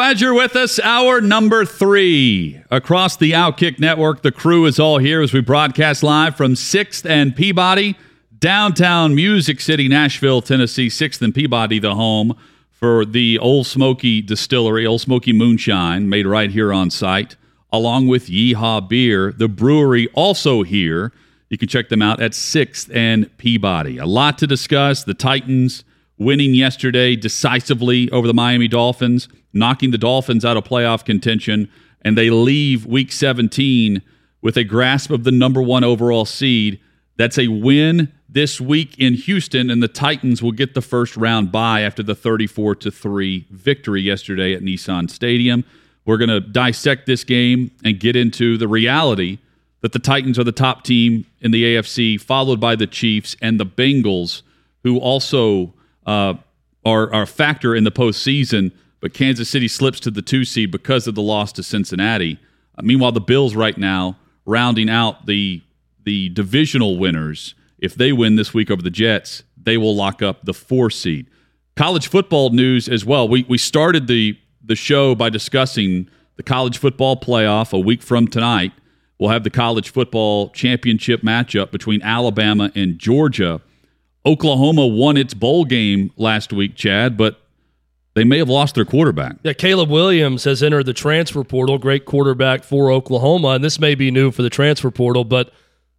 Glad you're with us. Hour number three across the Outkick Network. The crew is all here as we broadcast live from 6th and Peabody, downtown Music City, Nashville, Tennessee. 6th and Peabody, the home for the Ole Smoky Distillery, Ole Smoky Moonshine, made right here on site, along with Yeehaw Beer. The brewery also here. You can check them out at 6th and Peabody. A lot to discuss. The Titans winning yesterday decisively over the Miami Dolphins, knocking the Dolphins out of playoff contention, and they leave week 17 with a grasp of the number one overall seed. That's a win this week in Houston, and the Titans will get the first round bye after the 34 to 3 victory yesterday at Nissan Stadium. We're going to dissect this game and get into the reality that the Titans are the top team in the AFC, followed by the Chiefs and the Bengals, who also uh, are, are a factor in the postseason. But Kansas City slips to the two seed because of the loss to Cincinnati. Uh, meanwhile, the Bills right now rounding out the the divisional winners. If they win this week over the Jets, they will lock up the four seed. College football news as well. We we started the the show by discussing the college football playoff a week from tonight. We'll have the college football championship matchup between Alabama and Georgia. Oklahoma won its bowl game last week, Chad, but they may have lost their quarterback. Yeah, Caleb Williams has entered the transfer portal, great quarterback for Oklahoma, and this may be new for the transfer portal, but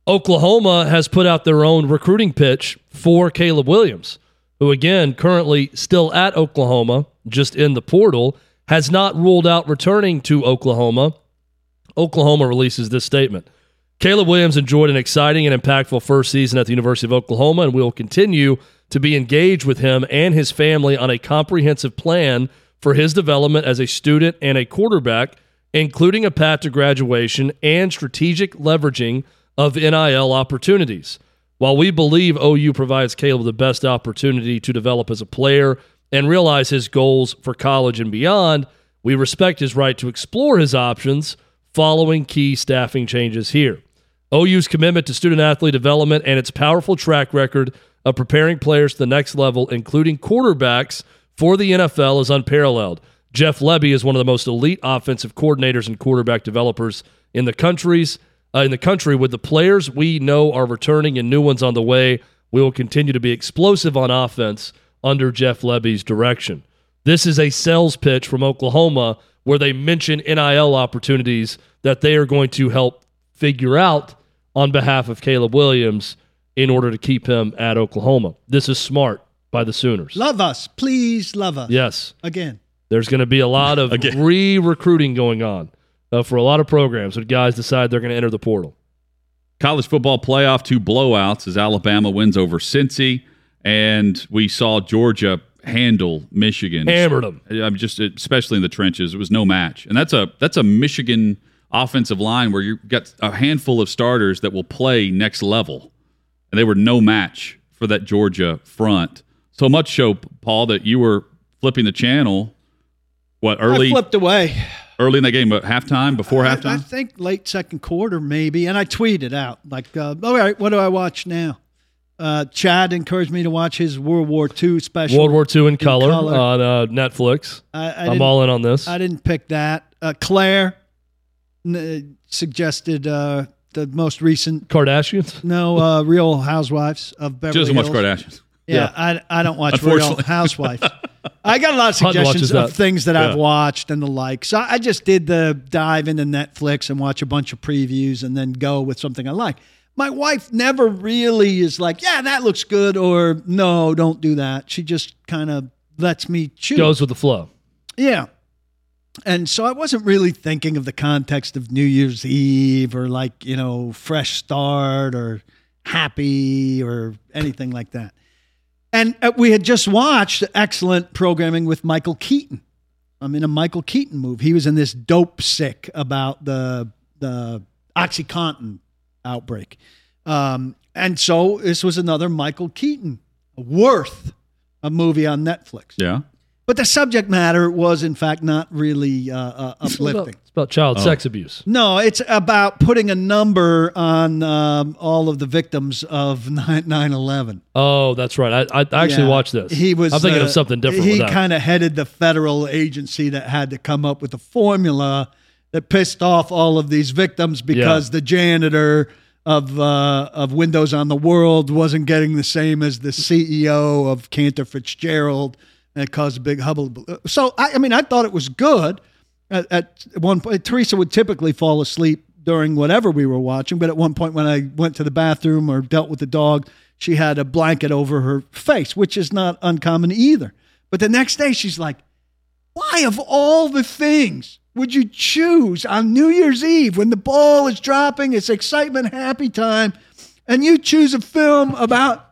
Oklahoma has put out their own recruiting pitch for Caleb Williams, who again currently still at Oklahoma, just in the portal, has not ruled out returning to Oklahoma. Oklahoma releases this statement. Caleb Williams enjoyed an exciting and impactful first season at the University of Oklahoma, and we will continue to be engaged with him and his family on a comprehensive plan for his development as a student and a quarterback, including a path to graduation and strategic leveraging of NIL opportunities. While we believe OU provides Caleb the best opportunity to develop as a player and realize his goals for college and beyond, we respect his right to explore his options following key staffing changes here. OU's commitment to student athlete development and its powerful track record of preparing players to the next level, including quarterbacks for the NFL, is unparalleled. Jeff Lebby is one of the most elite offensive coordinators and quarterback developers in the countries uh, in the country. With the players we know are returning and new ones on the way, we will continue to be explosive on offense under Jeff Lebby's direction. This is a sales pitch from Oklahoma where they mention NIL opportunities that they are going to help figure out on behalf of Caleb Williams in order to keep him at Oklahoma. This is smart by the Sooners. Love us. Please love us. Yes. Again. There's going to be a lot of re recruiting going on uh, for a lot of programs when guys decide they're going to enter the portal. College football playoff two blowouts as Alabama wins over Cincy, and we saw Georgia handle Michigan. Hammered 'em. I'm just especially in the trenches. It was no match, and that's a that's a Michigan offensive line where you've got a handful of starters that will play next level, and they were no match for that Georgia front. So much so, Paul, that you were flipping the channel. What early? I early flipped away. early in that game, but halftime before I, I think late second quarter, maybe. And I tweeted out, like, uh, all right, what do I watch now? Uh, Chad encouraged me to watch his World War II special. World War II in, color, color. on uh, Netflix. I, I I'm all in on this. I didn't pick that. Uh, Claire n- suggested uh, the most recent, Kardashians. no, uh, Real Housewives of She Beverly doesn't watch Hills. Kardashians. Yeah, I, I don't watch Real Unfortunately. Housewives. I got a lot of Hunt watches suggestions of that. things that I've Yeah. watched and the like. So I just did the dive into Netflix and watch a bunch of previews and then go with something I like. My wife never really is like, yeah, that looks good, or no, don't do that. She just kind of lets me choose. Goes with the flow. Yeah. And so I wasn't really thinking of the context of New Year's Eve or like, you know, fresh start or happy or anything like that. And uh, we had just watched excellent programming with Michael Keaton. I'm in a Michael Keaton movie. He was in this Dopesick about the the OxyContin outbreak. Um, and so this was another Michael Keaton worth a movie on Netflix. Yeah. But the subject matter was, in fact, not really uh, uh, It's about, uplifting. it's about child sex abuse. No, it's about putting a number on um, all of the victims of 9 11. Oh, that's right. I, I actually Yeah. watched this. He was. I'm thinking uh, of something different. He kind of headed the federal agency that had to come up with a formula that pissed off all of these victims because the janitor of uh, of Windows on the World wasn't getting the same as the CEO of Cantor Fitzgerald, and it caused a big hubbub. So I, I mean, I thought it was good. At, at one point, Teresa would typically fall asleep during whatever we were watching, but at one point when I went to the bathroom or dealt with the dog, she had a blanket over her face, which is not uncommon either. But the next day, she's like, why, of all the things, would you choose on New Year's Eve when the ball is dropping, it's excitement, happy time, and you choose a film about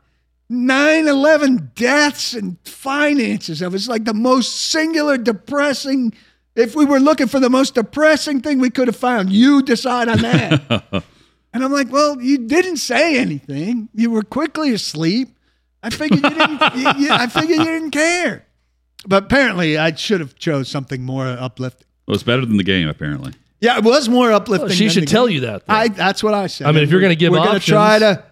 9 11 deaths and finances of it? It's like the most singular, depressing. If we were looking for the most depressing thing we could have found, you decide on that. and I'm like, well, you didn't say anything. You were quickly asleep. I figured you didn't. you, you- I figured you didn't care. But apparently, I should have chose something more uplifting. Well, it's better than the game, apparently. Yeah, it was more uplifting. Well, she than should the tell game. you that, though. I that's what I said. I mean, if you're gonna give we're gonna try to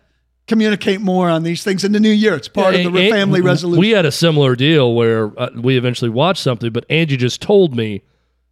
communicate more on these things in the new year. It's part of the And- family and resolution. We had a similar deal where uh, we eventually watched something, but Angie just told me,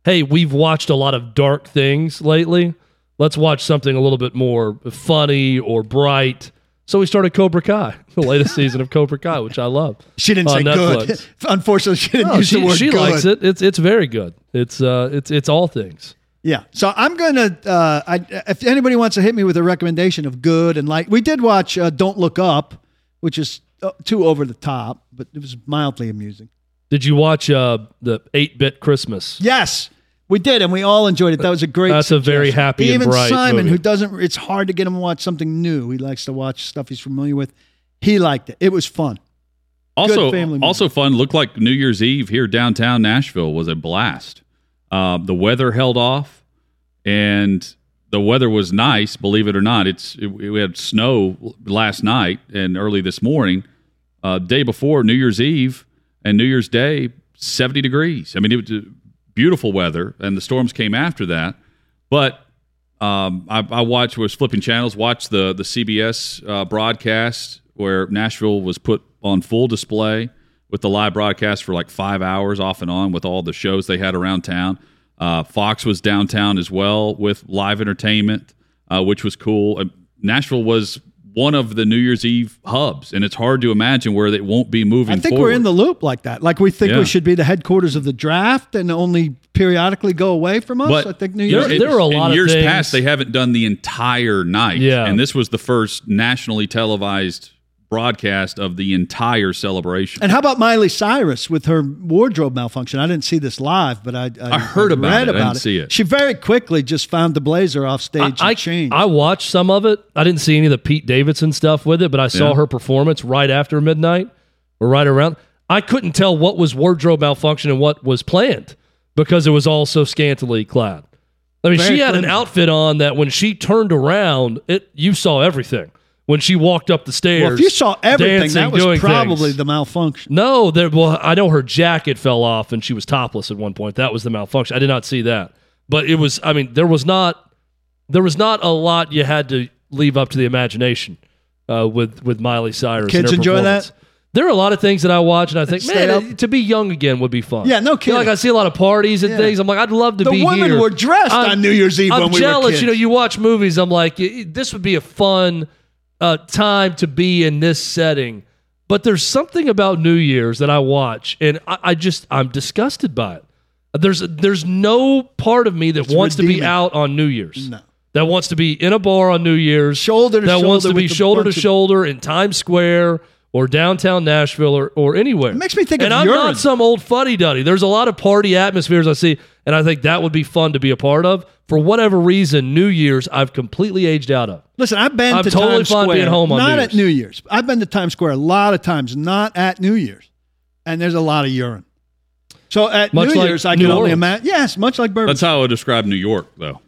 "Hey, we've watched a lot of dark things lately. Let's watch something a little bit more funny or bright." So we started Cobra Kai, the latest season of Cobra Kai, which I love. she didn't say good. Unfortunately, she didn't No, use she, the word she good. likes it. It's it's very good. It's uh it's it's all things. Yeah. So I'm gonna. Uh, I, if anybody wants to hit me with a recommendation of good and like, we did watch uh, Don't Look Up, which is uh, too over the top, but it was mildly amusing. Did you watch uh the eight bit Christmas? Yes, we did, and we all enjoyed it. That was a great. That's a very suggestion. happy and Even bright Simon, movie. who doesn't, it's hard to get him to watch something new. He likes to watch stuff he's familiar with. He liked it. It was fun. Also, family movie. also fun. Looked like New Year's Eve here downtown Nashville was a blast. Uh, the weather held off, and the weather was nice. Believe it or not, it's it, we had snow last night and early this morning. Uh, day before New Year's Eve and New Year's Day, seventy degrees. I mean, it was uh, beautiful weather, and the storms came after that. But um, I, I watched was flipping channels, watched the the CBS uh, broadcast where Nashville was put on full display with the live broadcast for like five hours off and on with all the shows they had around town. Uh, Fox was downtown as well with live entertainment, uh, which was cool. Uh, Nashville was one of the New Year's Eve hubs, and it's hard to imagine where they won't be moving. I think forward. we're in the loop like that. Like we think Yeah. we should be the headquarters of the draft and only periodically go away from us. But I think New there- Year's. there are a in lot of years things- past they haven't done the entire night. Yeah. and this was the first nationally televised broadcast of the entire celebration. and how about Miley Cyrus with her wardrobe malfunction? I didn't see this live, but I I, I heard about read it. I didn't see it. She very quickly just found the blazer off stage I, and changed. I watched some of it. I didn't see any of the Pete Davidson stuff with it, but I saw Yeah. her performance right after midnight or right around. I couldn't tell what was wardrobe malfunction and what was planned because it was all so scantily clad. I mean, Very she had an outfit on that when she turned around, it you saw everything. When she walked up the stairs, well, if you saw everything, dancing, that was doing probably things. the malfunction. No, there. Well, I know her jacket fell off and she was topless at one point. That was the malfunction. I did not see that, but it was. I mean, there was not. There was not a lot you had to leave up to the imagination uh, with with Miley Cyrus. and Kids enjoy that? There are a lot of things that I watch and I think, Stay man, up? to be young again would be fun. Yeah, no You know, like I see a lot of parties and Yeah. things. I'm like, I'd love to The be here. The women were dressed I'm- on New Year's Eve I'm when we jealous. were kids. You know, you watch movies. I'm like, this would be a fun uh, time to be in this setting. But there's something about New Year's that I watch, and I, I just I'm disgusted by it. There's there's no part of me that It's wants to be out on New Year's. No. That wants to be in a bar on New Year's. Shoulder to that wants to be shoulder to shoulder in Times Square or downtown Nashville or, or anywhere. It makes me think and of I'm urine. not some old fuddy duddy. There's a lot of party atmospheres I see, and I think that would be fun to be a part of. For whatever reason, New Year's I've completely aged out of. Listen, I've been I'm to totally Times fine Square, being home on not New at New Year's. I've been to Times Square a lot of times, not at New Year's, and there's a lot of urine. So at Much New like Year's, I New can only imagine. Yes, much like Bourbon. That's how I would describe New York, though.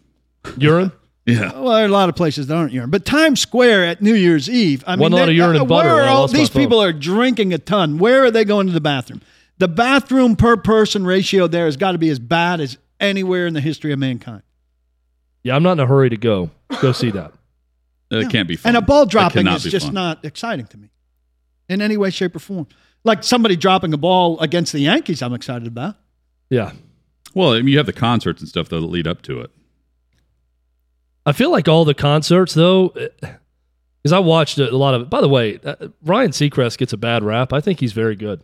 Urine? Yeah. well, there are a lot of places that aren't urine, but Times Square at New Year's Eve. I mean, a lot they- of urine uh, and butter. Where are all these people are drinking a ton? Where are they going to the bathroom? The bathroom per person ratio there has got to be as bad as anywhere in the history of mankind. Yeah, I'm not in a hurry to go. Go see that. It can't be fun. And a ball dropping is just fun. not exciting to me in any way, shape, or form. Like somebody dropping a ball against the Yankees, I'm excited about. Yeah. Well, I mean, you have the concerts and stuff that lead up to it. I feel like all the concerts, though, because I watched a lot of it. By the way, uh, Ryan Seacrest gets a bad rap. I think he's very good.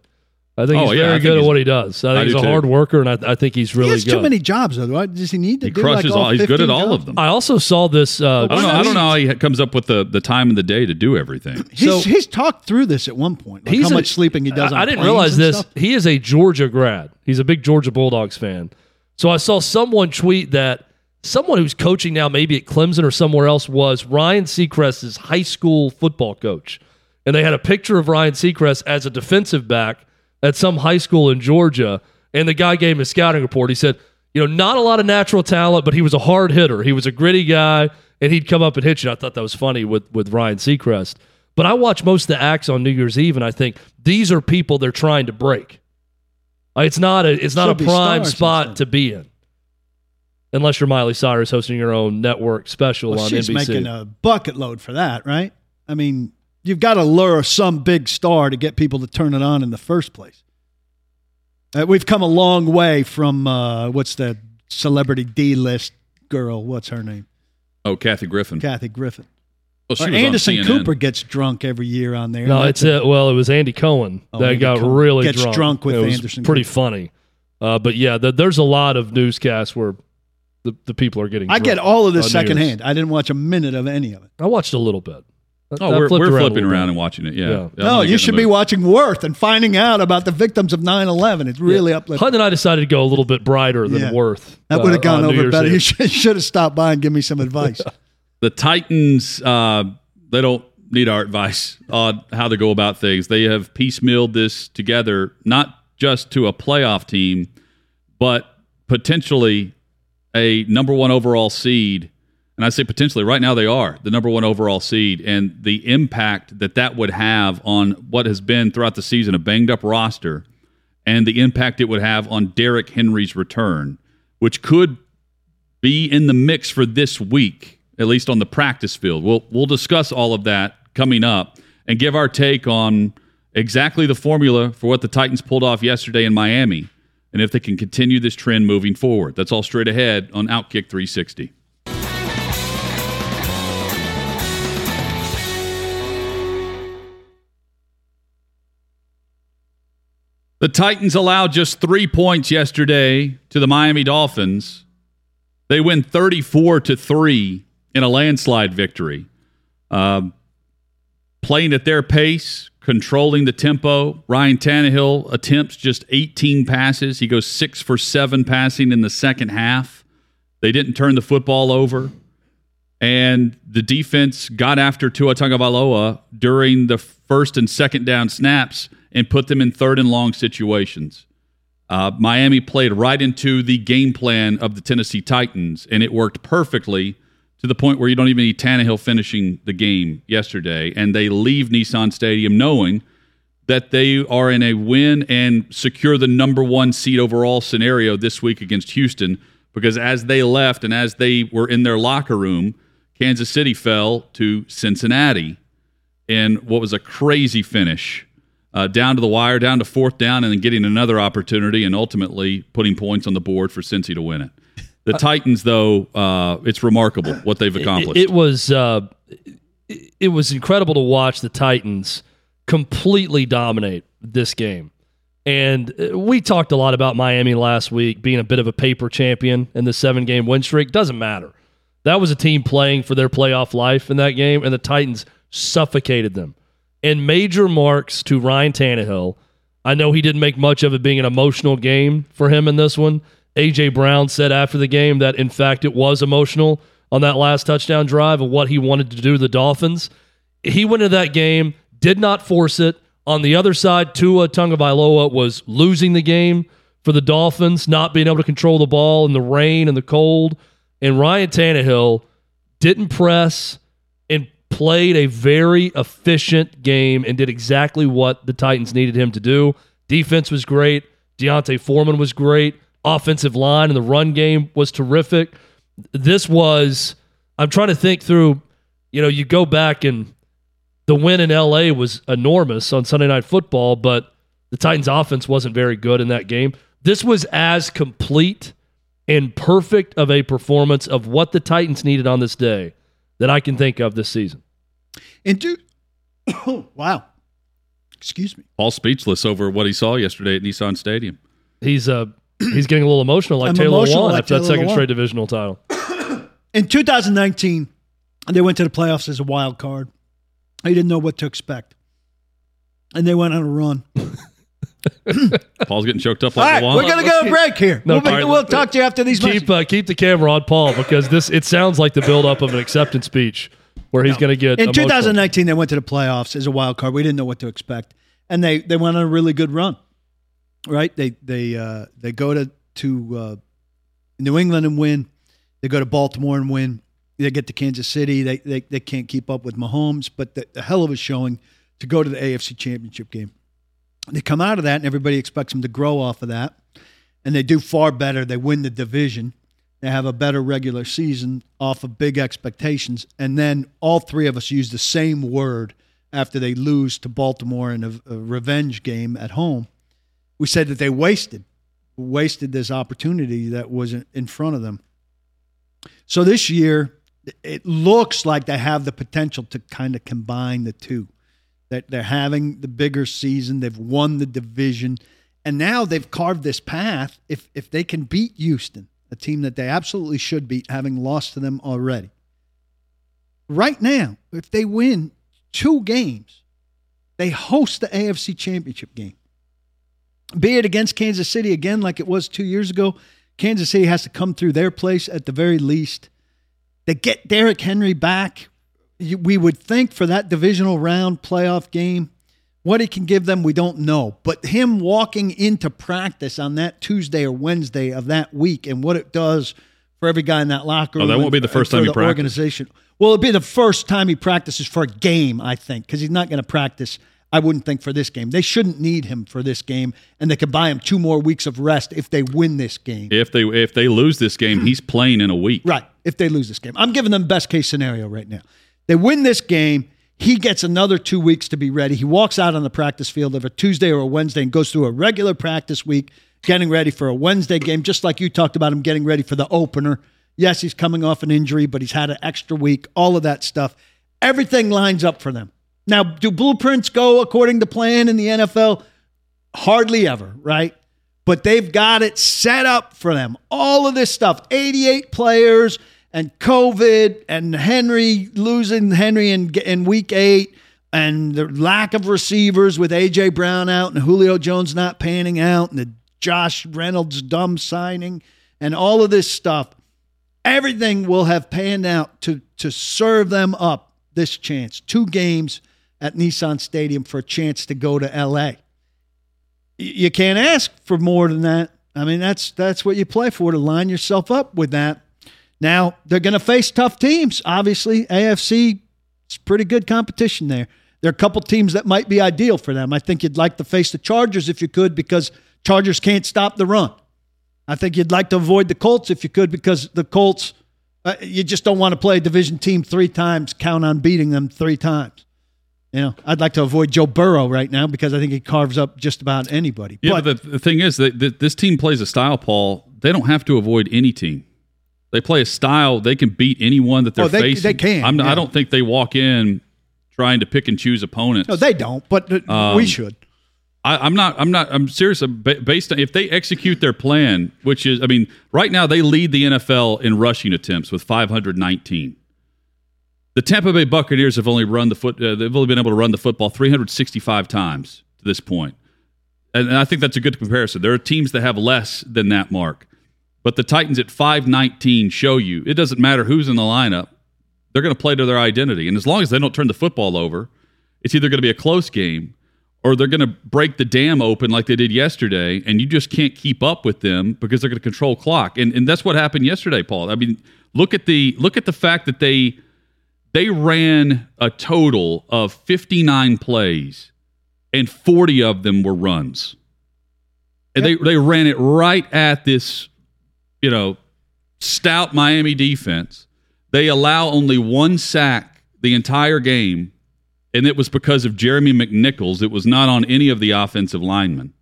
I think Oh, he's yeah, very think good at what he does. I think I he's do a too. hard worker, and I, I think he's really good he has good. too many jobs, though. What- Does he need to He do crushes like all all. He's good at all jobs? of them. I also saw this. Uh, I don't know. I don't know how he comes up with the, the time in the day to do everything. He's, So- he's talked through this at one point. Like He's how a- much sleeping he does. I, on I didn't realize this. stuff. He is a Georgia grad. He's a big Georgia Bulldogs fan. So I saw someone tweet that someone who's coaching now, maybe at Clemson or somewhere else, was Ryan Seacrest's high school football coach. And they had a picture of Ryan Seacrest as a defensive back at some high school in Georgia. And the guy gave him a scouting report. He said, you know, not a lot of natural talent, but he was a hard hitter. He was a gritty guy, and he'd come up and hit you. I thought that was funny with, with Ryan Seacrest. But I watch most of the acts on New Year's Eve, and I think these are people they're trying to break. Uh, It's not a it's not Should a prime spot to be in, unless you're Miley Cyrus hosting your own network special Well, on she's NBC. making a bucket load for that, right? I mean, you've got to lure some big star to get people to turn it on in the first place. Uh, we've come a long way from uh, what's the celebrity D list girl? What's her name? Oh, Kathy Griffin. Kathy Griffin. Well, she Or was on Anderson CNN. Cooper gets drunk every year on there. no, That's it's it. Well, it was Andy Cohen Oh, that Andy got Cohen really gets drunk. drunk with it was Anderson Pretty Cooper. funny, uh, but yeah, th- there's a lot of newscasts where the, the people are getting. I get all of this on New Year's. secondhand. I didn't watch a minute of any of it. I watched a little bit. Oh, I we're, we're around flipping around bit. and watching it. Yeah. Yeah. No, you should be watching Worth and finding out about the victims of 9-11. It's really uplifting. Hunt and I decided to go a little bit brighter than Yeah. Worth. That uh, would have gone over better. Eve. You should, should have stopped by and give me some advice. the Titans, uh, they don't need our advice on how to go about things. They have piecemealed this together, not just to a playoff team, but potentially a number one overall seed. And I say potentially, right now they are the number one overall seed. And the impact that that would have on what has been throughout the season a banged up roster and the impact it would have on Derrick Henry's return, which could be in the mix for this week, at least on the practice field. We'll we'll discuss all of that coming up and give our take on exactly the formula for what the Titans pulled off yesterday in Miami and if they can continue this trend moving forward. That's all straight ahead on Outkick 360. The Titans allowed just three points yesterday to the Miami Dolphins. They win 34 to 3 in a landslide victory. Um, playing at their pace, controlling the tempo. Ryan Tannehill attempts just 18 passes. He goes six for seven passing in the second half. They didn't turn the football over. And the defense got after Tua Tagovailoa during the first and second down snaps and put them in third and long situations. Uh, Miami played right into the game plan of the Tennessee Titans, and it worked perfectly to the point where you don't even need Tannehill finishing the game yesterday. And they leave Nissan Stadium knowing that they are in a win and secure the number one seed overall scenario this week against Houston. Because as they left and as they were in their locker room, Kansas City fell to Cincinnati in what was a crazy finish. Uh, down to the wire, down to fourth down, and then getting another opportunity and ultimately putting points on the board for Cincy to win it. The Titans, though, uh, it's remarkable what they've accomplished. It, it was uh, it, it was incredible to watch the Titans completely dominate this game. And uh, we talked a lot about Miami last week being a bit of a paper champion in the seven game win streak. Doesn't matter. That was a team playing for their playoff life in that game, and the Titans suffocated them. and major marks to Ryan Tannehill. I know he didn't make much of it being an emotional game for him in this one. AJ Brown said after the game that in fact it was emotional on that last touchdown drive of what he wanted to do to the Dolphins. He went into that game, did not force it. On the other side, Tua Tagovailoa was losing the game for the Dolphins, not being able to control the ball in the rain and the cold. And Ryan Tannehill didn't press and played a very efficient game and did exactly what the Titans needed him to do. Defense was great. D'Onta Foreman was great. Offensive line and the run game was terrific. This was, I'm trying to think through, you know, you go back and the win in LA was enormous on Sunday Night Football, but the Titans' offense wasn't very good in that game. This was as complete and perfect of a performance of what the Titans needed on this day that I can think of this season. And do, oh, wow. Excuse me. All speechless over what he saw yesterday at Nissan Stadium. He's uh he's getting a little emotional like I'm Taylor emotional Lewan like after that second Lewan. straight divisional title. In 2019, they went to the playoffs as a wild card. They didn't know what to expect. And they went on a run. Paul's getting choked up All like right, a we're going to go to break here. No, we'll, be- all right, we'll talk to you after these Keep uh, keep the camera on Paul because this it sounds like the buildup of an acceptance speech where he's going to get In emotional. 2019, they went to the playoffs as a wild card. We didn't know what to expect, and they they went on a really good run. Right? They they uh, they go to to uh, New England and win. They go to Baltimore and win. They get to Kansas City. They they, they can't keep up with Mahomes, but the, the hell of a showing to go to the AFC Championship game. They come out of that, and everybody expects them to grow off of that, and they do far better. They win the division. They have a better regular season off of big expectations. And then all three of us use the same word after they lose to Baltimore in a, a revenge game at home. We said that they wasted, wasted this opportunity that was in- front of them. So this year, it looks like they have the potential to kind of combine the two. That they're having the bigger season, they've won the division, and now they've carved this path. If if they can beat Houston, a team that they absolutely should beat, having lost to them already. Right now, if they win two games, they host the AFC Championship game. Be it against Kansas City again, like it was two years ago. Kansas City has to come through their place at the very least. They get Derrick Henry back. We would think for that divisional round playoff game, what he can give them, we don't know. But him walking into practice on that Tuesday or Wednesday of that week and what it does for every guy in that locker room. Oh, that won't and- be the first time he the practiced. organization. Well, it'll be the first time he practices for a game, I think, because he's not going to practice. I wouldn't think for this game. They shouldn't need him for this game, and they could buy him two more weeks of rest if they win this game. If they if they lose this game, he's playing in a week. Right. If they lose this game, I'm giving them best case scenario right now. They win this game. He gets another two weeks to be ready. He walks out on the practice field of a Tuesday or a Wednesday and goes through a regular practice week, getting ready for a Wednesday game, just like you talked about him getting ready for the opener. Yes, he's coming off an injury, but he's had an extra week, all of that stuff. Everything lines up for them. Now, do blueprints go according to plan in the NFL? Hardly ever, right? But they've got it set up for them. All of this stuff 88 players and COVID and Henry losing Henry in, in week eight and the lack of receivers with A.J. Brown out and Julio Jones not panning out and the Josh Reynolds dumb signing and all of this stuff. Everything will have panned out to, to serve them up this chance. Two games at Nissan Stadium for a chance to go to LA you can't ask for more than that. I mean, that's that's what you play for to line yourself up with that. Now they're going to face tough teams. Obviously, AFC is pretty good competition there. There are a couple teams that might be ideal for them. I think you'd like to face the Chargers if you could, because Chargers can't stop the run. I think you'd like to avoid the Colts if you could, because the Colts, uh, you just don't want to play a division team three times, count on beating them three times. You know, I'd like to avoid Joe Burrow right now because I think he carves up just about anybody. Yeah, but, the, the thing is that, that this team plays a style, Paul. They don't have to avoid any team. They play a style. They can beat anyone that they're Oh, they- facing. they can, I'm, yeah. I don't think they walk in trying to pick and choose opponents. No, they don't, but Um, we should. I, I'm not. I'm not. I'm serious. uh, Based on if they execute their plan, which is, I mean, right now they lead the NFL in rushing attempts with 519. The Tampa Bay Buccaneers have only run the foot. Uh, they've only been able to run the football 365 times to this point, and, and I think that's a good comparison. There are teams that have less than that mark, but the Titans at 519 show you it doesn't matter who's in the lineup. They're going to play to their identity, and as long as they don't turn the football over, it's either going to be a close game or they're going to break the dam open like they did yesterday, and you just can't keep up with them because they're going to control clock. And and that's what happened yesterday, Paul. I mean, look at the look at the fact that they they ran a total of 59 plays and 40 of them were runs. And they they ran it right at this, you know, stout Miami defense. They allow only one sack the entire game and it was because of Jeremy McNichols. It was not on any of the offensive linemen.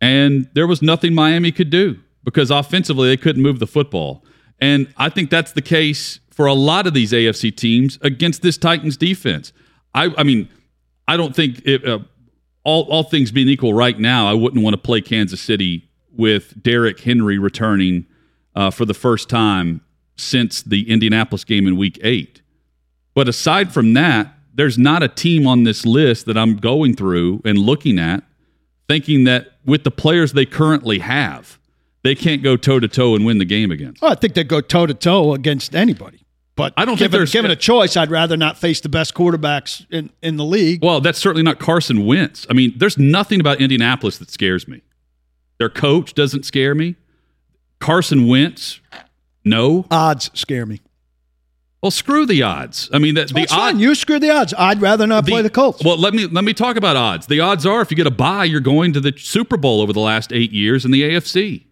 And there was nothing Miami could do because offensively they couldn't move the football. And I think that's the case for a lot of these AFC teams against this Titans defense. I, I mean, I don't think it, uh, all all things being equal right now, I wouldn't want to play Kansas City with Derrick Henry returning uh, for the first time since the Indianapolis game in Week Eight. But aside from that, there's not a team on this list that I'm going through and looking at thinking that with the players they currently have, they can't go toe to toe and win the game against. Oh, I think they go toe to toe against anybody. But I don't given, think there's given a choice, I'd rather not face the best quarterbacks in, in the league. Well, that's certainly not Carson Wentz. I mean, there's nothing about Indianapolis that scares me. Their coach doesn't scare me. Carson Wentz, no. Odds scare me. Well, screw the odds. I mean, the, the odds. fine. You screw the odds. I'd rather not play the Colts. Well, let me let me talk about odds. The odds are if you get a buy, you're going to the Super Bowl over the last eight years in the AFC.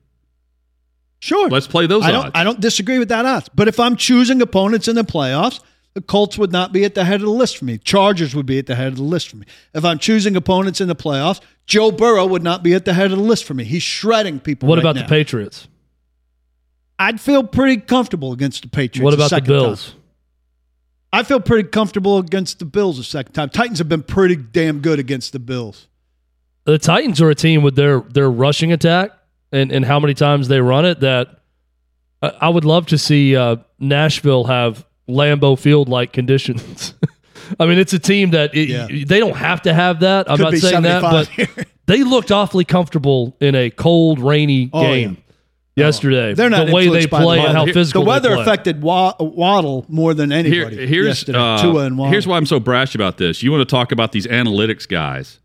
Sure. Let's play those I odds. don't, I don't disagree with that odds. But if I'm choosing opponents in the playoffs, the Colts would not be at the head of the list for me. Chargers would be at the head of the list for me. If I'm choosing opponents in the playoffs, Joe Burrow would not be at the head of the list for me. He's shredding people. What right about now. the Patriots? I'd feel pretty comfortable against the Patriots. What about the second Bills? time. I feel pretty comfortable against the Bills a second time. Titans have been pretty damn good against the Bills. The Titans are a team with their their rushing attack and, and how many times they run it that I, I would love to see uh, Nashville have Lambeau Field like conditions. I mean, it's a team that it, Yeah. they don't have to have that. I'm Could not saying that, but they looked awfully comfortable in a cold, rainy Oh, game yesterday. They're not the way they influenced by the play and how Here- physical The weather they play. affected Wa- Waddle more than Here, anybody. here's yesterday. uh, Tua and Waddle. here's why I'm so brash about this. You want to talk about these analytics guys,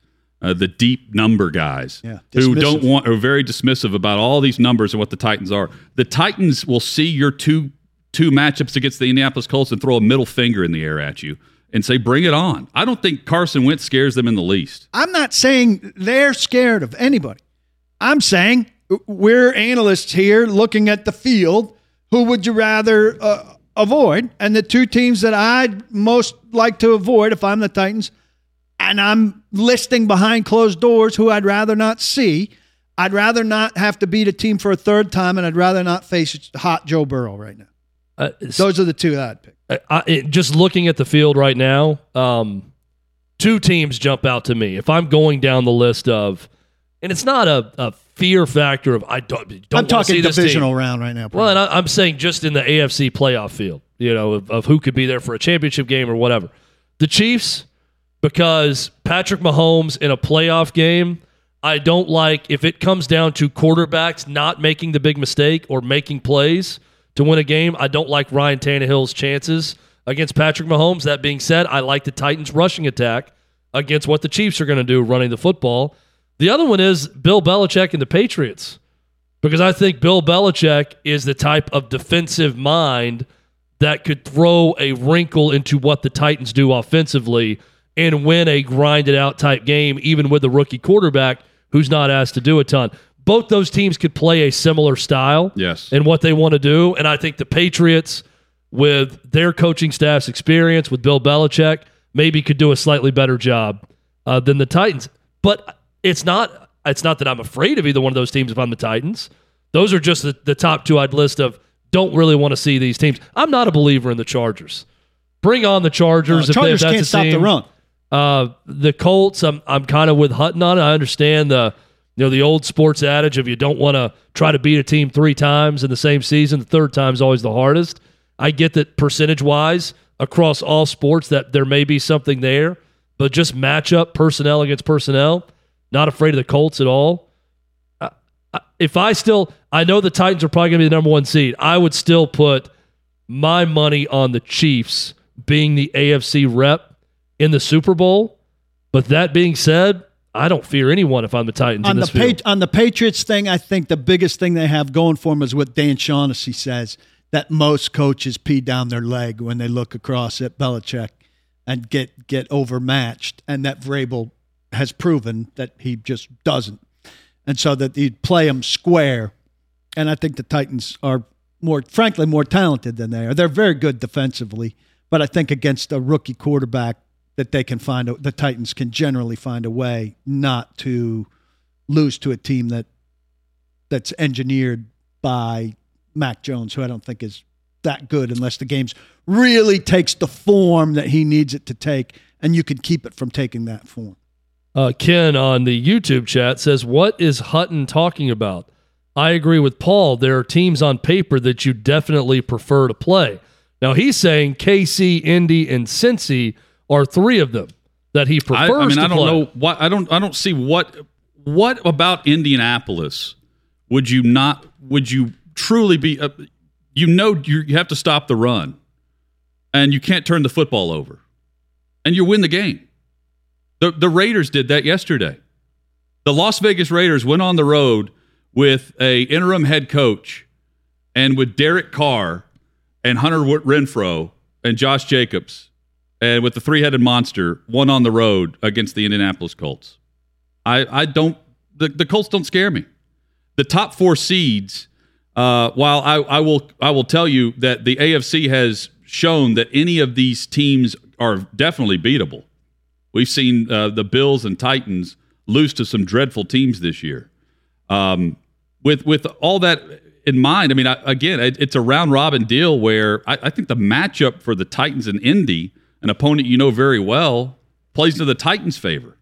uh, the deep number guys, Yeah, who don't want are very dismissive about all these numbers and what the Titans are. The Titans will see your two two matchups against the Indianapolis Colts and throw a middle finger in the air at you and say, "Bring it on." I don't think Carson Wentz scares them in the least. I'm not saying they're scared of anybody. I'm saying we're analysts here looking at the field. Who would you rather uh, avoid? And the two teams that I'd most like to avoid if I'm the Titans, and I'm listing behind closed doors who I'd rather not see. I'd rather not have to beat a team for a third time, and I'd rather not face hot Joe Burrow right now. Uh, Those are the two that I'd pick. I, I, just looking at the field right now, um, two teams jump out to me. If I'm going down the list of, and it's not a, a fear factor of I don't. don't I'm talking divisional round right now. Well, and I, I'm saying just in the AFC playoff field, you know, of, of who could be there for a championship game or whatever. The Chiefs, because Patrick Mahomes in a playoff game, I don't like if it comes down to quarterbacks not making the big mistake or making plays to win a game. I don't like Ryan Tannehill's chances against Patrick Mahomes. That being said, I like the Titans' rushing attack against what the Chiefs are going to do running the football. The other one is Bill Belichick and the Patriots because I think Bill Belichick is the type of defensive mind that could throw a wrinkle into what the Titans do offensively and win a grinded out type game, even with a rookie quarterback who's not asked to do a ton. Both those teams could play a similar style Yes. in what they want to do. And I think the Patriots, with their coaching staff's experience with Bill Belichick, maybe could do a slightly better job uh, than the Titans. But it's not it's not that I'm afraid of either one of those teams if I'm the Titans. Those are just the, the top two I'd list of don't really want to see these teams. I'm not a believer in the Chargers. Bring on the Chargers Uh, if, they, if Chargers that's can't a stop the run. Uh, the Colts, I'm I'm kind of with Hutton on it. I understand the you know the old sports adage of you don't want to try to beat a team three times in the same season. The third time's always the hardest. I get that percentage wise, across all sports that there may be something there, but just match up personnel against personnel, not afraid of the Colts at all. If I still, I know the Titans are probably going to be the number one seed. I would still put my money on the Chiefs being the AFC rep in the Super Bowl. But that being said, I don't fear anyone if I'm the Titans on in the field. on the Patriots thing, I think the biggest thing they have going for them is what Dan Shaughnessy says that most coaches pee down their leg when they look across at Belichick and get get overmatched, and that Vrabel has proven that he just doesn't, and so that he'd play them square. And I think the Titans are more, frankly, more talented than they are. They're very good defensively, but I think against a rookie quarterback that they can find a, the Titans can generally find a way not to lose to a team that that's engineered by Mac Jones, who I don't think is that good unless the game's really takes the form that he needs it to take, and you can keep it from taking that form. Uh, Ken on the YouTube chat says, What is Hutton talking about? I agree with Paul. There are teams on paper that you definitely prefer to play. Now he's saying KC, Indy, and Cincy are three of them that he prefers. I, I mean, I don't play. know what I don't I don't see what what about Indianapolis would you not would you truly be uh, you know you you have to stop the run and you can't turn the football over and you win the game. The the Raiders did that yesterday. The Las Vegas Raiders went on the road with a interim head coach and with Derek Carr and Hunter Renfrow and Josh Jacobs and with the three-headed monster, one on the road against the Indianapolis Colts. I, I don't the, the Colts don't scare me. The top four seeds, uh, while I, I will I will tell you that the AFC has shown that any of these teams are definitely beatable. We've seen uh, the Bills and Titans lose to some dreadful teams this year. Um, with with all that in mind, I mean, I, again, it, it's a round robin deal where I, I think the matchup for the Titans and Indy, an opponent you know very well, plays to the Titans' favor.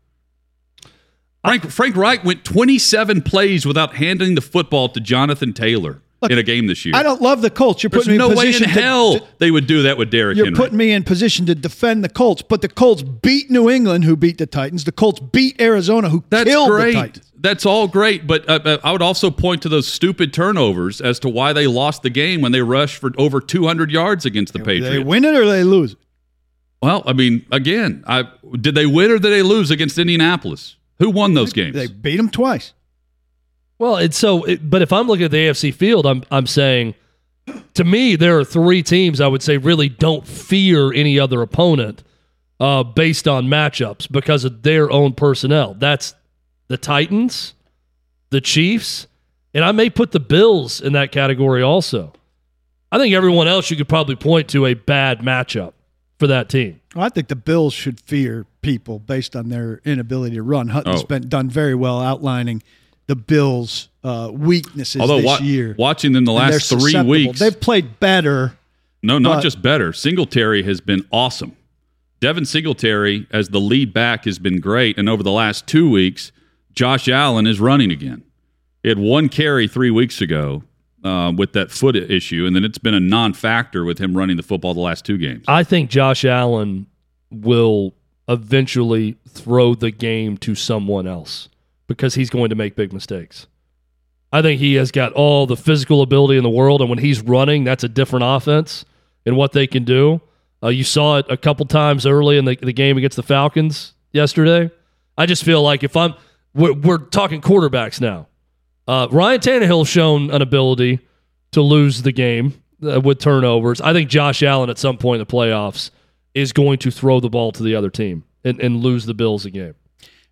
Frank Frank Reich went 27 plays without handing the football to Jonathan Taylor in a game this year. I don't love the Colts. You're There's putting me no in way in position to- hell to, they would do that with Derrick You're Henry. putting me in position to defend the Colts, but the Colts beat New England, who beat the Titans. The Colts beat Arizona, who That's killed the. Titans. That's all great, but uh, uh, I would also point to those stupid turnovers as to why they lost the game when they rushed for over 200 yards against the Patriots. They win it or they lose it. Well, I mean, again, I did they win or did they lose against Indianapolis? Who won those games? They beat them twice. Well, it's so, it, but if I'm looking at the AFC field, I'm I'm saying, to me, there are three teams I would say really don't fear any other opponent, uh, based on matchups because of their own personnel. That's the Titans, the Chiefs, and I may put the Bills in that category also. I think everyone else you could probably point to a bad matchup for that team. Well, I think the Bills should fear people based on their inability to run. Hutton's Oh. been done very well outlining the Bills' uh, weaknesses Although this wa- year. watching them the last three weeks, they've played better. no, not but- just better. Singletary has been awesome. Devin Singletary as the lead back has been great, and over the last two weeks, Josh Allen is running again. He had one carry three weeks ago uh, with that foot issue, and then it's been a non-factor with him running the football the last two games. I think Josh Allen will eventually throw the game to someone else because he's going to make big mistakes. I think he has got all the physical ability in the world, and when he's running, that's a different offense and what they can do. Uh, you saw it a couple times early in the, the game against the Falcons yesterday. I just feel like if I'm, we're, we're talking quarterbacks now. Uh, Ryan Tannehill's shown an ability to lose the game uh, with turnovers. I think Josh Allen at some point in the playoffs is going to throw the ball to the other team and, and lose the Bills a game.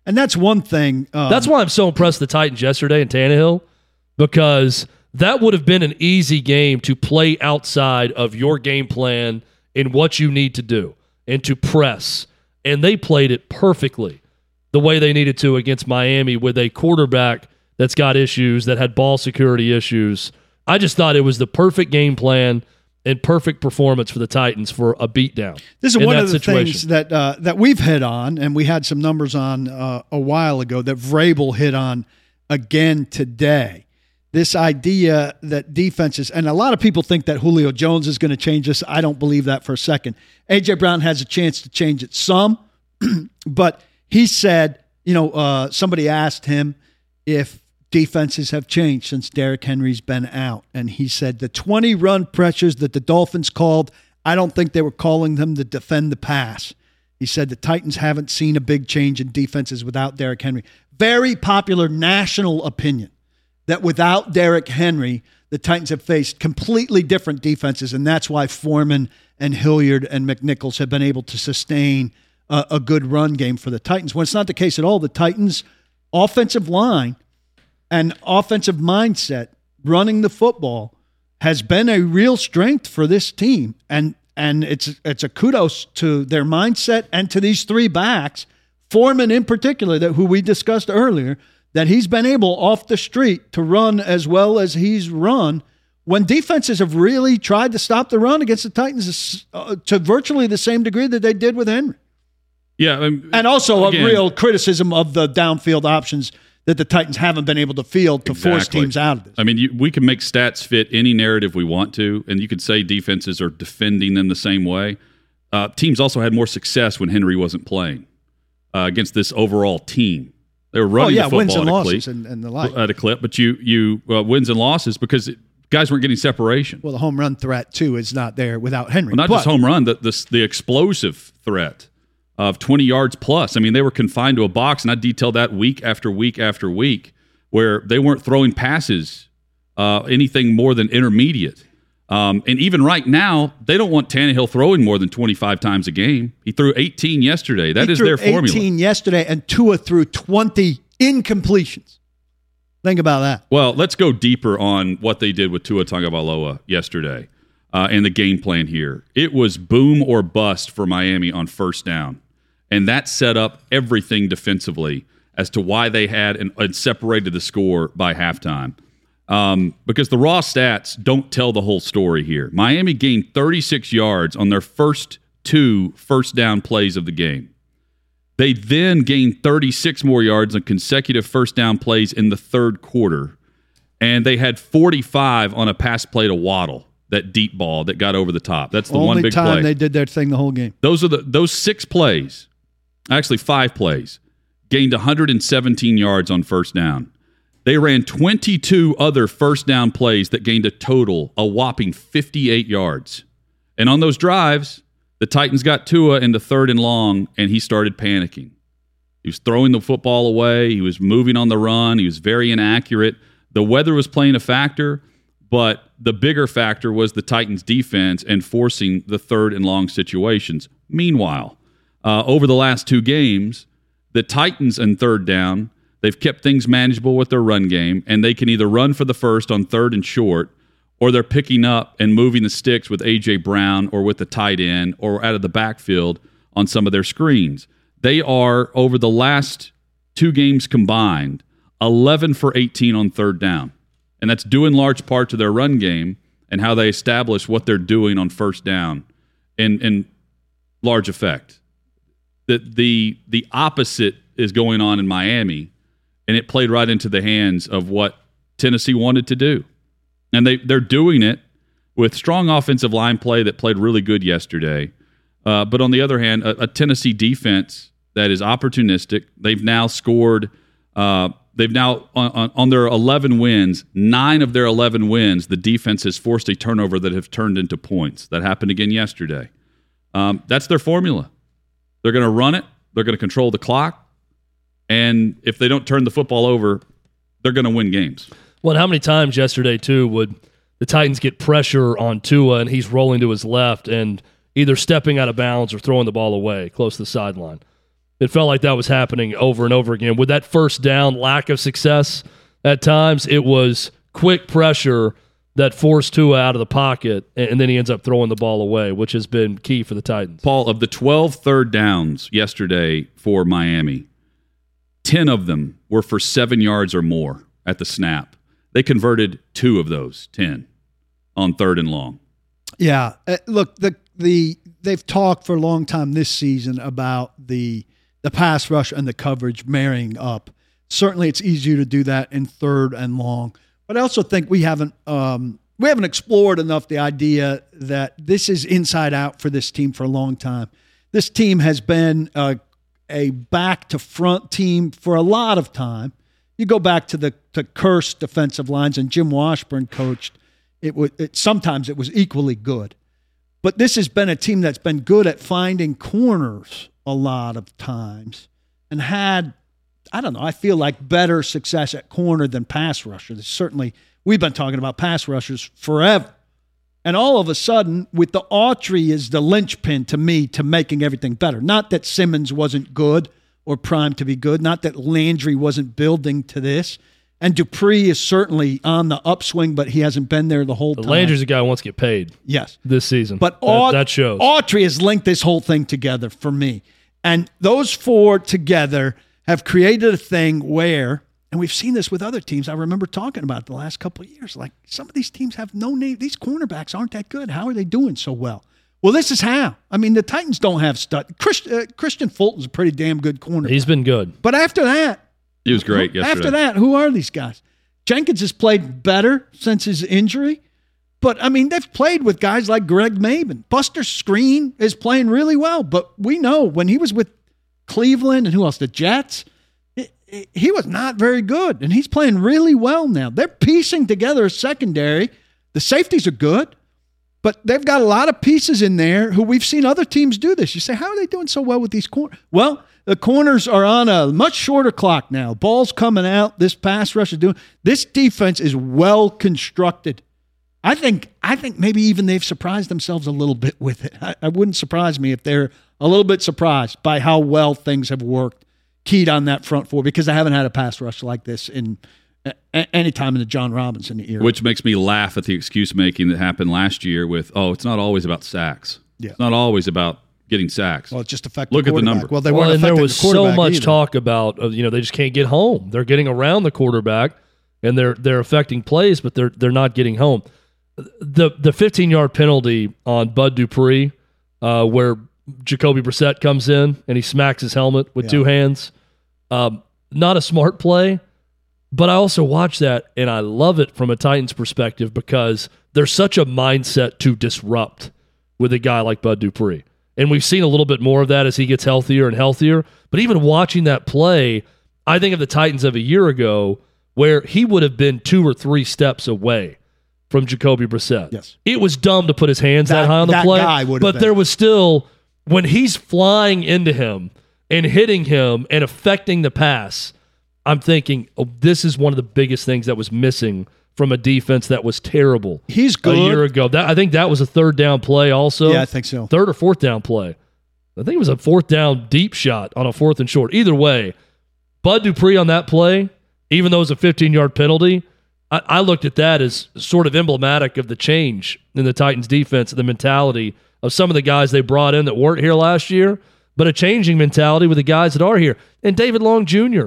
And that's one thing. Um, That's why I'm so impressed with the Titans yesterday and Tannehill because that would have been an easy game to play outside of your game plan and what you need to do and to press. And they played it perfectly the way they needed to against Miami with a quarterback that's got issues, that had ball security issues. I just thought it was the perfect game plan and perfect performance for the Titans for a beatdown. This is one of the situation. things that uh, that we've hit on, and we had some numbers on uh, a while ago that Vrabel hit on again today. this idea that defenses, and a lot of people think that Julio Jones is going to change this. I don't believe that for a second. A.J. Brown has a chance to change it some, but he said, you know, uh, somebody asked him if defenses have changed since Derrick Henry's been out. And he said the 20 run pressures that the Dolphins called, I don't think they were calling them to defend the pass. He said the Titans haven't seen a big change in defenses without Derrick Henry. Very popular national opinion that without Derrick Henry, the Titans have faced completely different defenses, and that's why Foreman and Hilliard and McNichols have been able to sustain a, a good run game for the Titans. When it's not the case at all, the Titans' offensive line and offensive mindset running the football has been a real strength for this team, and and it's it's a kudos to their mindset and to these three backs, Foreman in particular, that who we discussed earlier that he's been able off the street to run as well as he's run when defenses have really tried to stop the run against the Titans uh, to virtually the same degree that they did with Henry. Yeah, um, and also again, a real criticism of the downfield options that the Titans haven't been able to field to exactly. force teams out of this. I mean, you, we can make stats fit any narrative we want to, and you could say defenses are defending them the same way. Uh, teams also had more success when Henry wasn't playing uh, against this overall team. They were running oh, yeah, the football wins and losses clip, and, and the like. at a clip, but you you uh, wins and losses because it, guys weren't getting separation. Well, the home run threat too is not there without Henry. Well, not but, just home run, the, the the explosive threat of 20 yards plus. I mean, they were confined to a box, and I detailed that week after week after week, where they weren't throwing passes uh, anything more than intermediate. Um, and even right now, they don't want Tannehill throwing more than 25 times a game. He threw 18 yesterday. That he is their 18 formula. 18 yesterday, and Tua threw 20 incompletions. Think about that. Well, let's go deeper on what they did with Tua Tagovailoa yesterday uh, and the game plan here. It was boom or bust for Miami on first down, and that set up everything defensively as to why they had and, and separated the score by halftime. Um, because the raw stats don't tell the whole story here. Miami gained 36 yards on their first two first down plays of the game. They then gained 36 more yards on consecutive first down plays in the third quarter. And they had 45 on a pass play to Waddle, that deep ball that got over the top. That's the Only one big time play. they did their thing the whole game. Those are the those six plays, actually five plays, gained 117 yards on first down. They ran 22 other first down plays that gained a total, a whopping 58 yards. And on those drives, the Titans got Tua in the third and long, and he started panicking. He was throwing the football away. He was moving on the run. He was very inaccurate. The weather was playing a factor, but the bigger factor was the Titans' defense and forcing the third and long situations. Meanwhile, uh, over the last two games, the Titans and third down – They've kept things manageable with their run game, and they can either run for the first on third and short, or they're picking up and moving the sticks with A.J. Brown or with the tight end or out of the backfield on some of their screens. They are, over the last two games combined, 11 for 18 on third down. And that's due in large part to their run game and how they establish what they're doing on first down in, in large effect. The, the, the opposite is going on in Miami and it played right into the hands of what Tennessee wanted to do. And they, they're doing it with strong offensive line play that played really good yesterday. Uh, but on the other hand, a, a, Tennessee defense that is opportunistic. They've now scored. Uh, they've now on, on, their 11 wins, nine of their 11 wins, the defense has forced a turnover that have turned into points. That happened again yesterday. Um, that's their formula. They're going to run it. They're going to control the clock. And if they don't turn the football over, they're going to win games. Well, how many times yesterday, too, would the Titans get pressure on Tua and he's rolling to his left and either stepping out of bounds or throwing the ball away close to the sideline? It felt like that was happening over and over again. With that first down, lack of success at times, it was quick pressure that forced Tua out of the pocket, and then he ends up throwing the ball away, which has been key for the Titans. Paul, of the 12 third downs yesterday for Miami, 10 of them were for seven yards or more at the snap. They converted two of those 10 on third and long. Yeah. Uh, look, the, the, they've talked for a long time this season about the, the pass rush and the coverage marrying up. Certainly, it's easier to do that in third and long. But I also think we haven't um, we haven't explored enough the idea that this is inside out for this team for a long time. This team has been a, a back to front team for a lot of time. You go back to the to cursed defensive lines, and Jim Washburn coached. It was it, sometimes it was equally good, but this has been a team that's been good at finding corners a lot of times and had I don't know. I feel like better success at corner than pass rusher. There's certainly we've been talking about pass rushers forever. And all of a sudden, with the Autry is the linchpin to me to making everything better. Not that Simmons wasn't good or primed to be good, not that Landry wasn't building to this. And Dupree is certainly on the upswing, but he hasn't been there the whole time. Landry's a guy who wants to get paid. Yes. This season. But that, that shows. Autry has linked this whole thing together for me. And those four together have created a thing where, and we've seen this with other teams. I remember talking about it the last couple of years. Like some of these teams have no name. These cornerbacks aren't that good. How are they doing so well? Well, this is how. I mean, the Titans don't have stud. Christ, uh, Kristian Fulton's a pretty damn good corner. He's been good. But after that, He was great yesterday. after that, who are these guys? Jenkins has played better since his injury. But I mean, they've played with guys like Greg Mabin. Buster Skrine is playing really well. But we know when he was with Cleveland and who else? The Jets. he- was not very good, and he's playing really well now. They're piecing together a secondary. The safeties are good, but they've got a lot of pieces in there who we've seen other teams do this. You say, how are they doing so well with these corners? Well, the corners are on a much shorter clock now. Ball's coming out. This pass rush is doing. This defense is well constructed. I think I think maybe even they've surprised themselves a little bit with it. I, I wouldn't surprise me if they're a little bit surprised by how well things have worked, keyed on that front four because I haven't had a pass rush like this in a, a- any time in the Jon Robinson era. Which makes me laugh at the excuse making that happened last year with, oh, it's not always about sacks. Yeah. It's not always about getting sacks. well, it just affected. Look at the number. Well, they well, weren't and there was the so much either. talk about uh, you know they just can't get home. They're getting around the quarterback and they're they're affecting plays, but they're they're not getting home. The the 15 yard penalty on Bud Dupree, uh, where Jacoby Brissett comes in and he smacks his helmet with two hands. Um, not a smart play, but I also watch that and I love it from a Titans perspective because there's such a mindset to disrupt with a guy like Bud Dupree. And we've seen a little bit more of that as he gets healthier and healthier. But even watching that play, I think of the Titans of a year ago where he would have been two or three steps away from Jacoby Brissett. Yes. It was dumb to put his hands that, That- high on the that play. but been. there was still when he's flying into him and hitting him and affecting the pass, I'm thinking, oh, this is one of the biggest things that was missing from a defense that was terrible He's good. a year ago. That I think that was a third down play also. Yeah, I think so. Third or fourth down play. I think it was a fourth down deep shot on a fourth and short. Either way, Bud Dupree on that play, even though it was a 15 yard penalty, I, looked at that as sort of emblematic of the change in the Titans defense, and the mentality of some of the guys they brought in that weren't here last year, but a changing mentality with the guys that are here. And David Long Jr.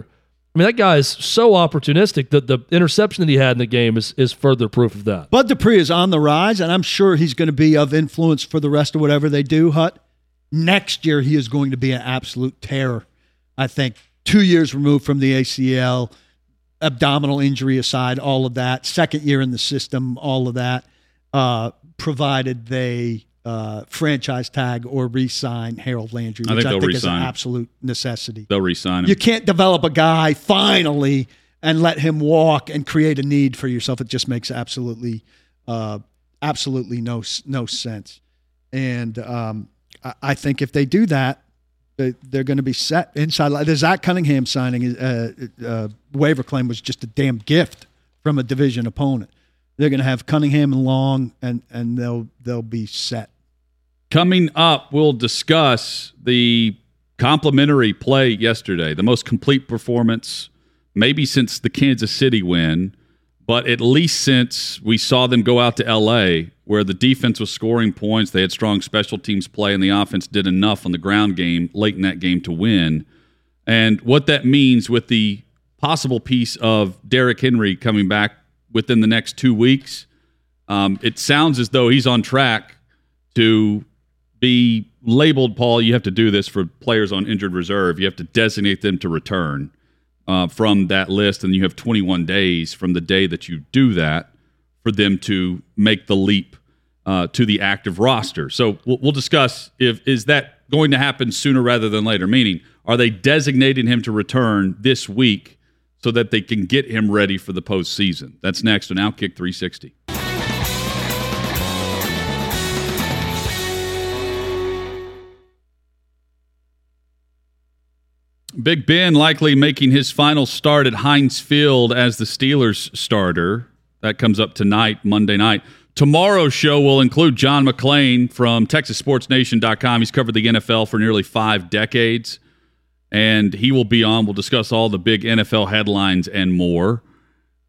I mean, that guy is so opportunistic that the interception that he had in the game is, is further proof of that. Bud Dupree is on the rise, and I'm sure he's going to be of influence for the rest of whatever they do, Hut. Next year, he is going to be an absolute terror. I think two years removed from the ACL, abdominal injury aside, all of that, second year in the system, all of that, uh, provided they uh, franchise tag or re sign Harold Landry, I which think I they'll think is an absolute necessity. They'll re-sign him. You can't develop a guy finally and let him walk and create a need for yourself. It just makes absolutely, uh, absolutely no no sense. And um, I, I think if they do that, they're going to be set inside. The Zach Cunningham signing, uh, uh, waiver claim was just a damn gift from a division opponent. They're going to have Cunningham and Long, and and they'll they'll be set. Coming up, we'll discuss the complimentary play yesterday, the most complete performance, maybe since the Kansas City win, but at least since we saw them go out to LA, where the defense was scoring points. They had strong special teams play, and the offense did enough on the ground game late in that game to win. And what that means with the possible piece of Derrick Henry coming back within the next two weeks, um, it sounds as though he's on track to be labeled, Paul. You have to do this for players on injured reserve. You have to designate them to return. Uh, from that list, and you have 21 days from the day that you do that for them to make the leap uh, to the active roster. So we'll, we'll discuss if is that going to happen sooner rather than later. Meaning, are they designating him to return this week so that they can get him ready for the postseason? That's next on Outkick 360. Big Ben likely making his final start at Heinz Field as the Steelers starter. That comes up tonight, Monday night. Tomorrow's show will include John McClain from TexasSportsNation.com. He's covered the NFL for nearly five decades, and he will be on. We'll discuss all the big NFL headlines and more.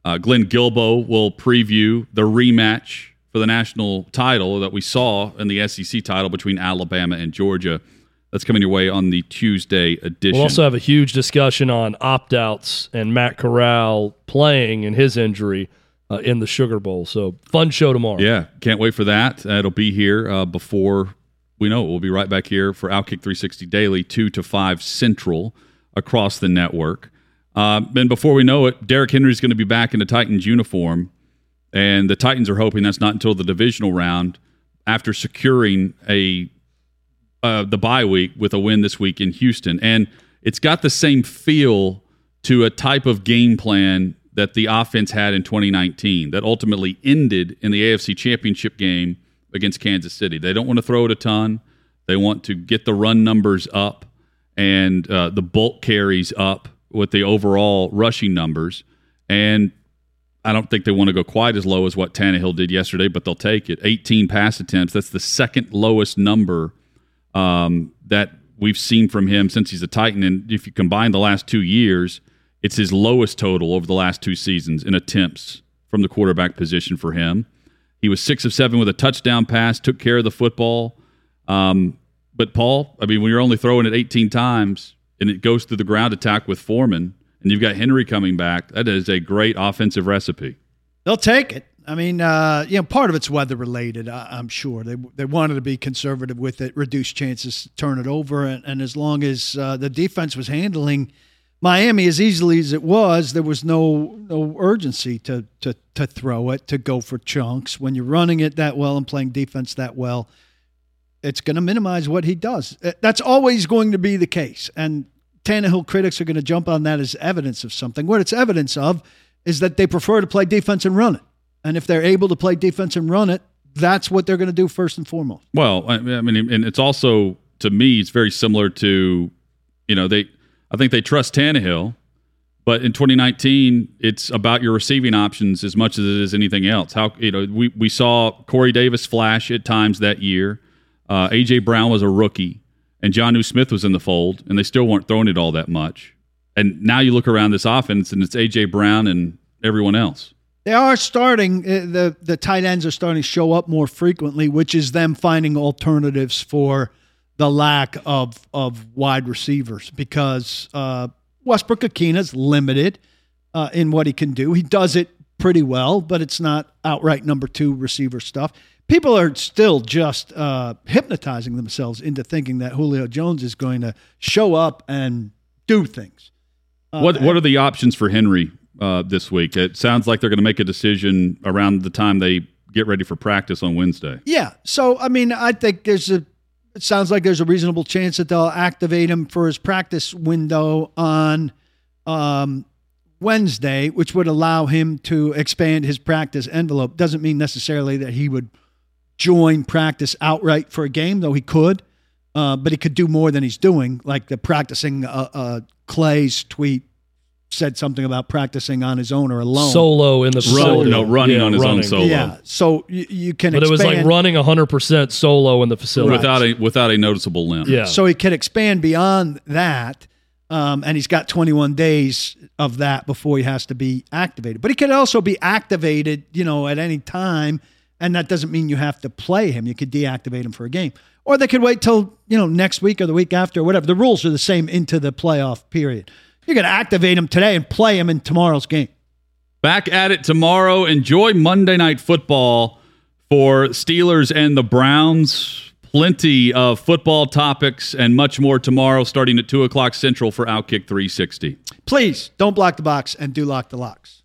Uh, Glenn Guilbeau will preview the rematch for the national title that we saw in the SEC title between Alabama and Georgia. That's coming your way on the Tuesday edition. We'll also have a huge discussion on opt outs and Matt Corral playing and his injury uh, in the Sugar Bowl. So, fun show tomorrow. Yeah, can't wait for that. Uh, it'll be here uh, before we know it. We'll be right back here for Outkick 360 Daily, 2 to 5 Central across the network. Uh, and before we know it, Derrick Henry's going to be back in the Titans uniform. And the Titans are hoping that's not until the divisional round after securing a uh, the bye week with a win this week in Houston, and it's got the same feel to a type of game plan that the offense had in 2019 that ultimately ended in the AFC Championship game against Kansas City. They don't want to throw it a ton. They want to get the run numbers up and uh, the bulk carries up with the overall rushing numbers. And I don't think they want to go quite as low as what Tannehill did yesterday, but they'll take it. 18 pass attempts. That's the second lowest number um, that we've seen from him since he's a Titan. And if you combine the last two years, it's his lowest total over the last two seasons in attempts from the quarterback position for him. He was six of seven with a touchdown pass, took care of the football. Um, but Paul, I mean, when you're only throwing it 18 times and it goes through the ground attack with Foreman, and you've got Henry coming back, that is a great offensive recipe. They'll take it. I mean, uh, you know, part of it's weather related. I, am sure they they wanted to be conservative with it, reduce chances to turn it over, and, and as long as uh, the defense was handling Miami as easily as it was, there was no no urgency to to to throw it, to go for chunks. When you're running it that well and playing defense that well, it's going to minimize what he does. Uh, that's always going to be the case, and Tannehill critics are going to jump on that as evidence of something. What it's evidence of is that they prefer to play defense and run it. And if they're able to play defense and run it, that's what they're going to do first and foremost. Well, I mean, and it's also to me, it's very similar to, you know, they. I think they trust Tannehill, but in 2019, it's about your receiving options as much as it is anything else. How you know we we saw Corey Davis flash at times that year. Uh, AJ Brown was a rookie, and Jonnu Smith was in the fold, and they still weren't throwing it all that much. And now you look around this offense, and it's AJ Brown and everyone else. They are starting uh, the the tight ends are starting to show up more frequently, which is them finding alternatives for the lack of of wide receivers because uh, Westbrook-Ikhine is limited uh, in what he can do. He does it pretty well, but it's not outright number two receiver stuff. People are still just uh, hypnotizing themselves into thinking that Julio Jones is going to show up and do things. Uh, what What are the options for Henry uh, this week. It sounds like they're going to make a decision around the time they get ready for practice on Wednesday. Yeah. So, I mean, I think there's a, it sounds like there's a reasonable chance that they'll activate him for his practice window on um, Wednesday, which would allow him to expand his practice envelope. Doesn't mean necessarily that he would join practice outright for a game, though he could. Uh, but he could do more than he's doing, like the practicing uh, uh, Clay's tweet said something about practicing on his own or alone. Solo in the facility. no, running yeah, on his running. own solo. Yeah, so you, you can. But expand. it was like running 100% solo in the facility without a without a noticeable limp. Yeah. So he can expand beyond that, um, and he's got 21 days of that before he has to be activated. But he can also be activated, you know, at any time, and that doesn't mean you have to play him. You could deactivate him for a game, or they could wait till you know next week or the week after, or whatever. The rules are the same into the playoff period. You're going to activate him today and play him in tomorrow's game. Back at it tomorrow. Enjoy Monday Night Football for Steelers and the Browns. Plenty of football topics and much more tomorrow, starting at 2 o'clock Central for Outkick 360. please don't block the box and do lock the locks.